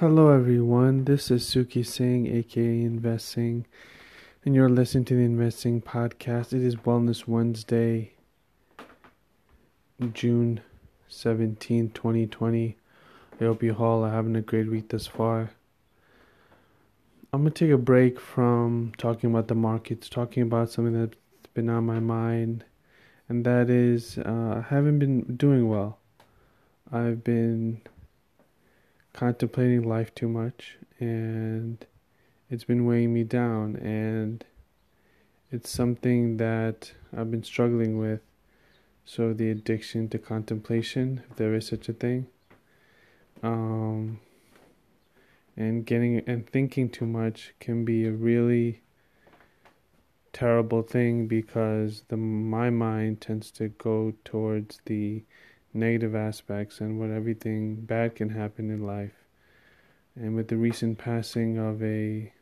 Hello, everyone. This is Suki Singh, aka Investing, and you're listening to the Investing Podcast. It is Wellness Wednesday, June 17, 2020. I hope you all are having a great week thus far. I'm going to take a break from talking about the markets, talking about something that's been on my mind, and that is uh, I haven't been doing well. I've been contemplating life too much and it's been weighing me down and it's something that I've been struggling with. So the addiction to contemplation, if there is such a thing. Um, and getting and thinking too much can be a really terrible thing because the my mind tends to go towards the negative aspects and what everything bad can happen in life. And with the recent passing of a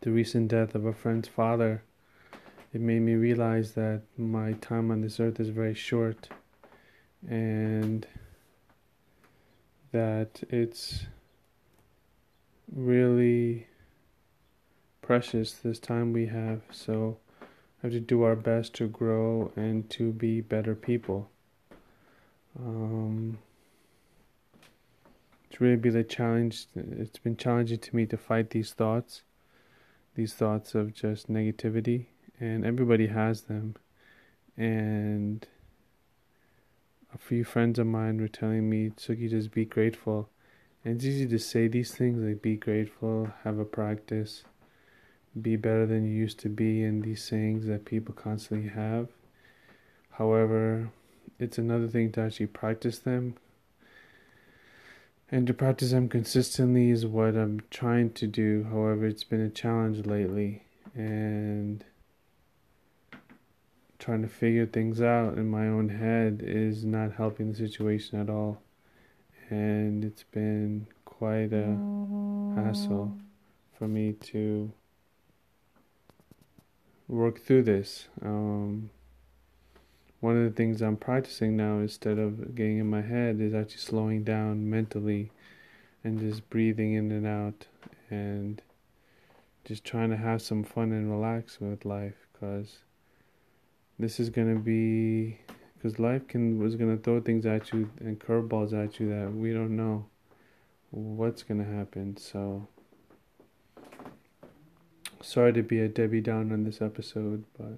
the recent death of a friend's father, it made me realize that my time on this earth is very short and that it's really precious this time we have. So have to do our best to grow and to be better people. Um, it's really been a challenge. It's been challenging to me to fight these thoughts, these thoughts of just negativity, and everybody has them. And a few friends of mine were telling me, Suki, just be grateful. And it's easy to say these things like be grateful, have a practice, be better than you used to be, and these sayings that people constantly have. However, it's another thing to actually practice them. And to practice them consistently is what I'm trying to do. However, it's been a challenge lately. And trying to figure things out in my own head is not helping the situation at all. And it's been quite a hassle for me to work through this. Um, one of the things I'm practicing now instead of getting in my head is actually slowing down mentally and just breathing in and out and just trying to have some fun and relax with life because this is going to be because life can was going to throw things at you and curveballs at you that we don't know what's going to happen. So sorry to be a debbie down on this episode but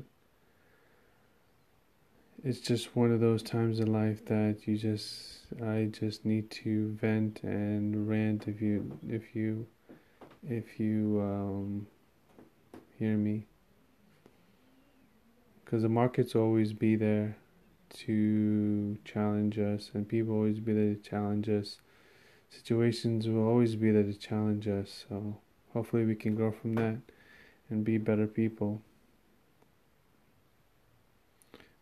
it's just one of those times in life that you just I just need to vent and rant if you if you if you um, hear me. Because the markets always be there to challenge us and people always be there to challenge us. Situations will always be there to challenge us so hopefully we can grow from that and be better people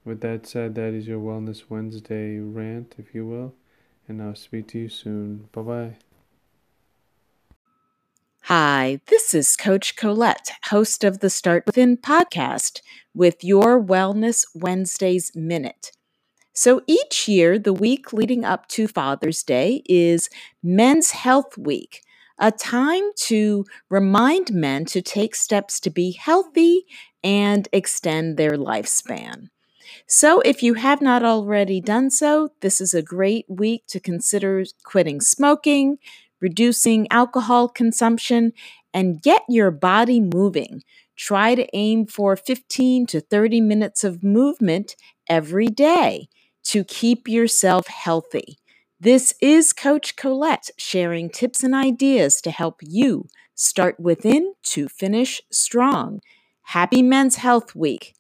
with that said, that is your Wellness Wednesday rant, if you will, and I'll speak to you soon. Bye bye. Hi, this is Coach Colette, host of the Start Within podcast, with your Wellness Wednesdays Minute. So each year, the week leading up to Father's Day is Men's Health Week, a time to remind men to take steps to be healthy and extend their lifespan. So, if you have not already done so, this is a great week to consider quitting smoking, reducing alcohol consumption, and get your body moving. Try to aim for 15 to 30 minutes of movement every day to keep yourself healthy. This is Coach Colette sharing tips and ideas to help you start within to finish strong. Happy Men's Health Week.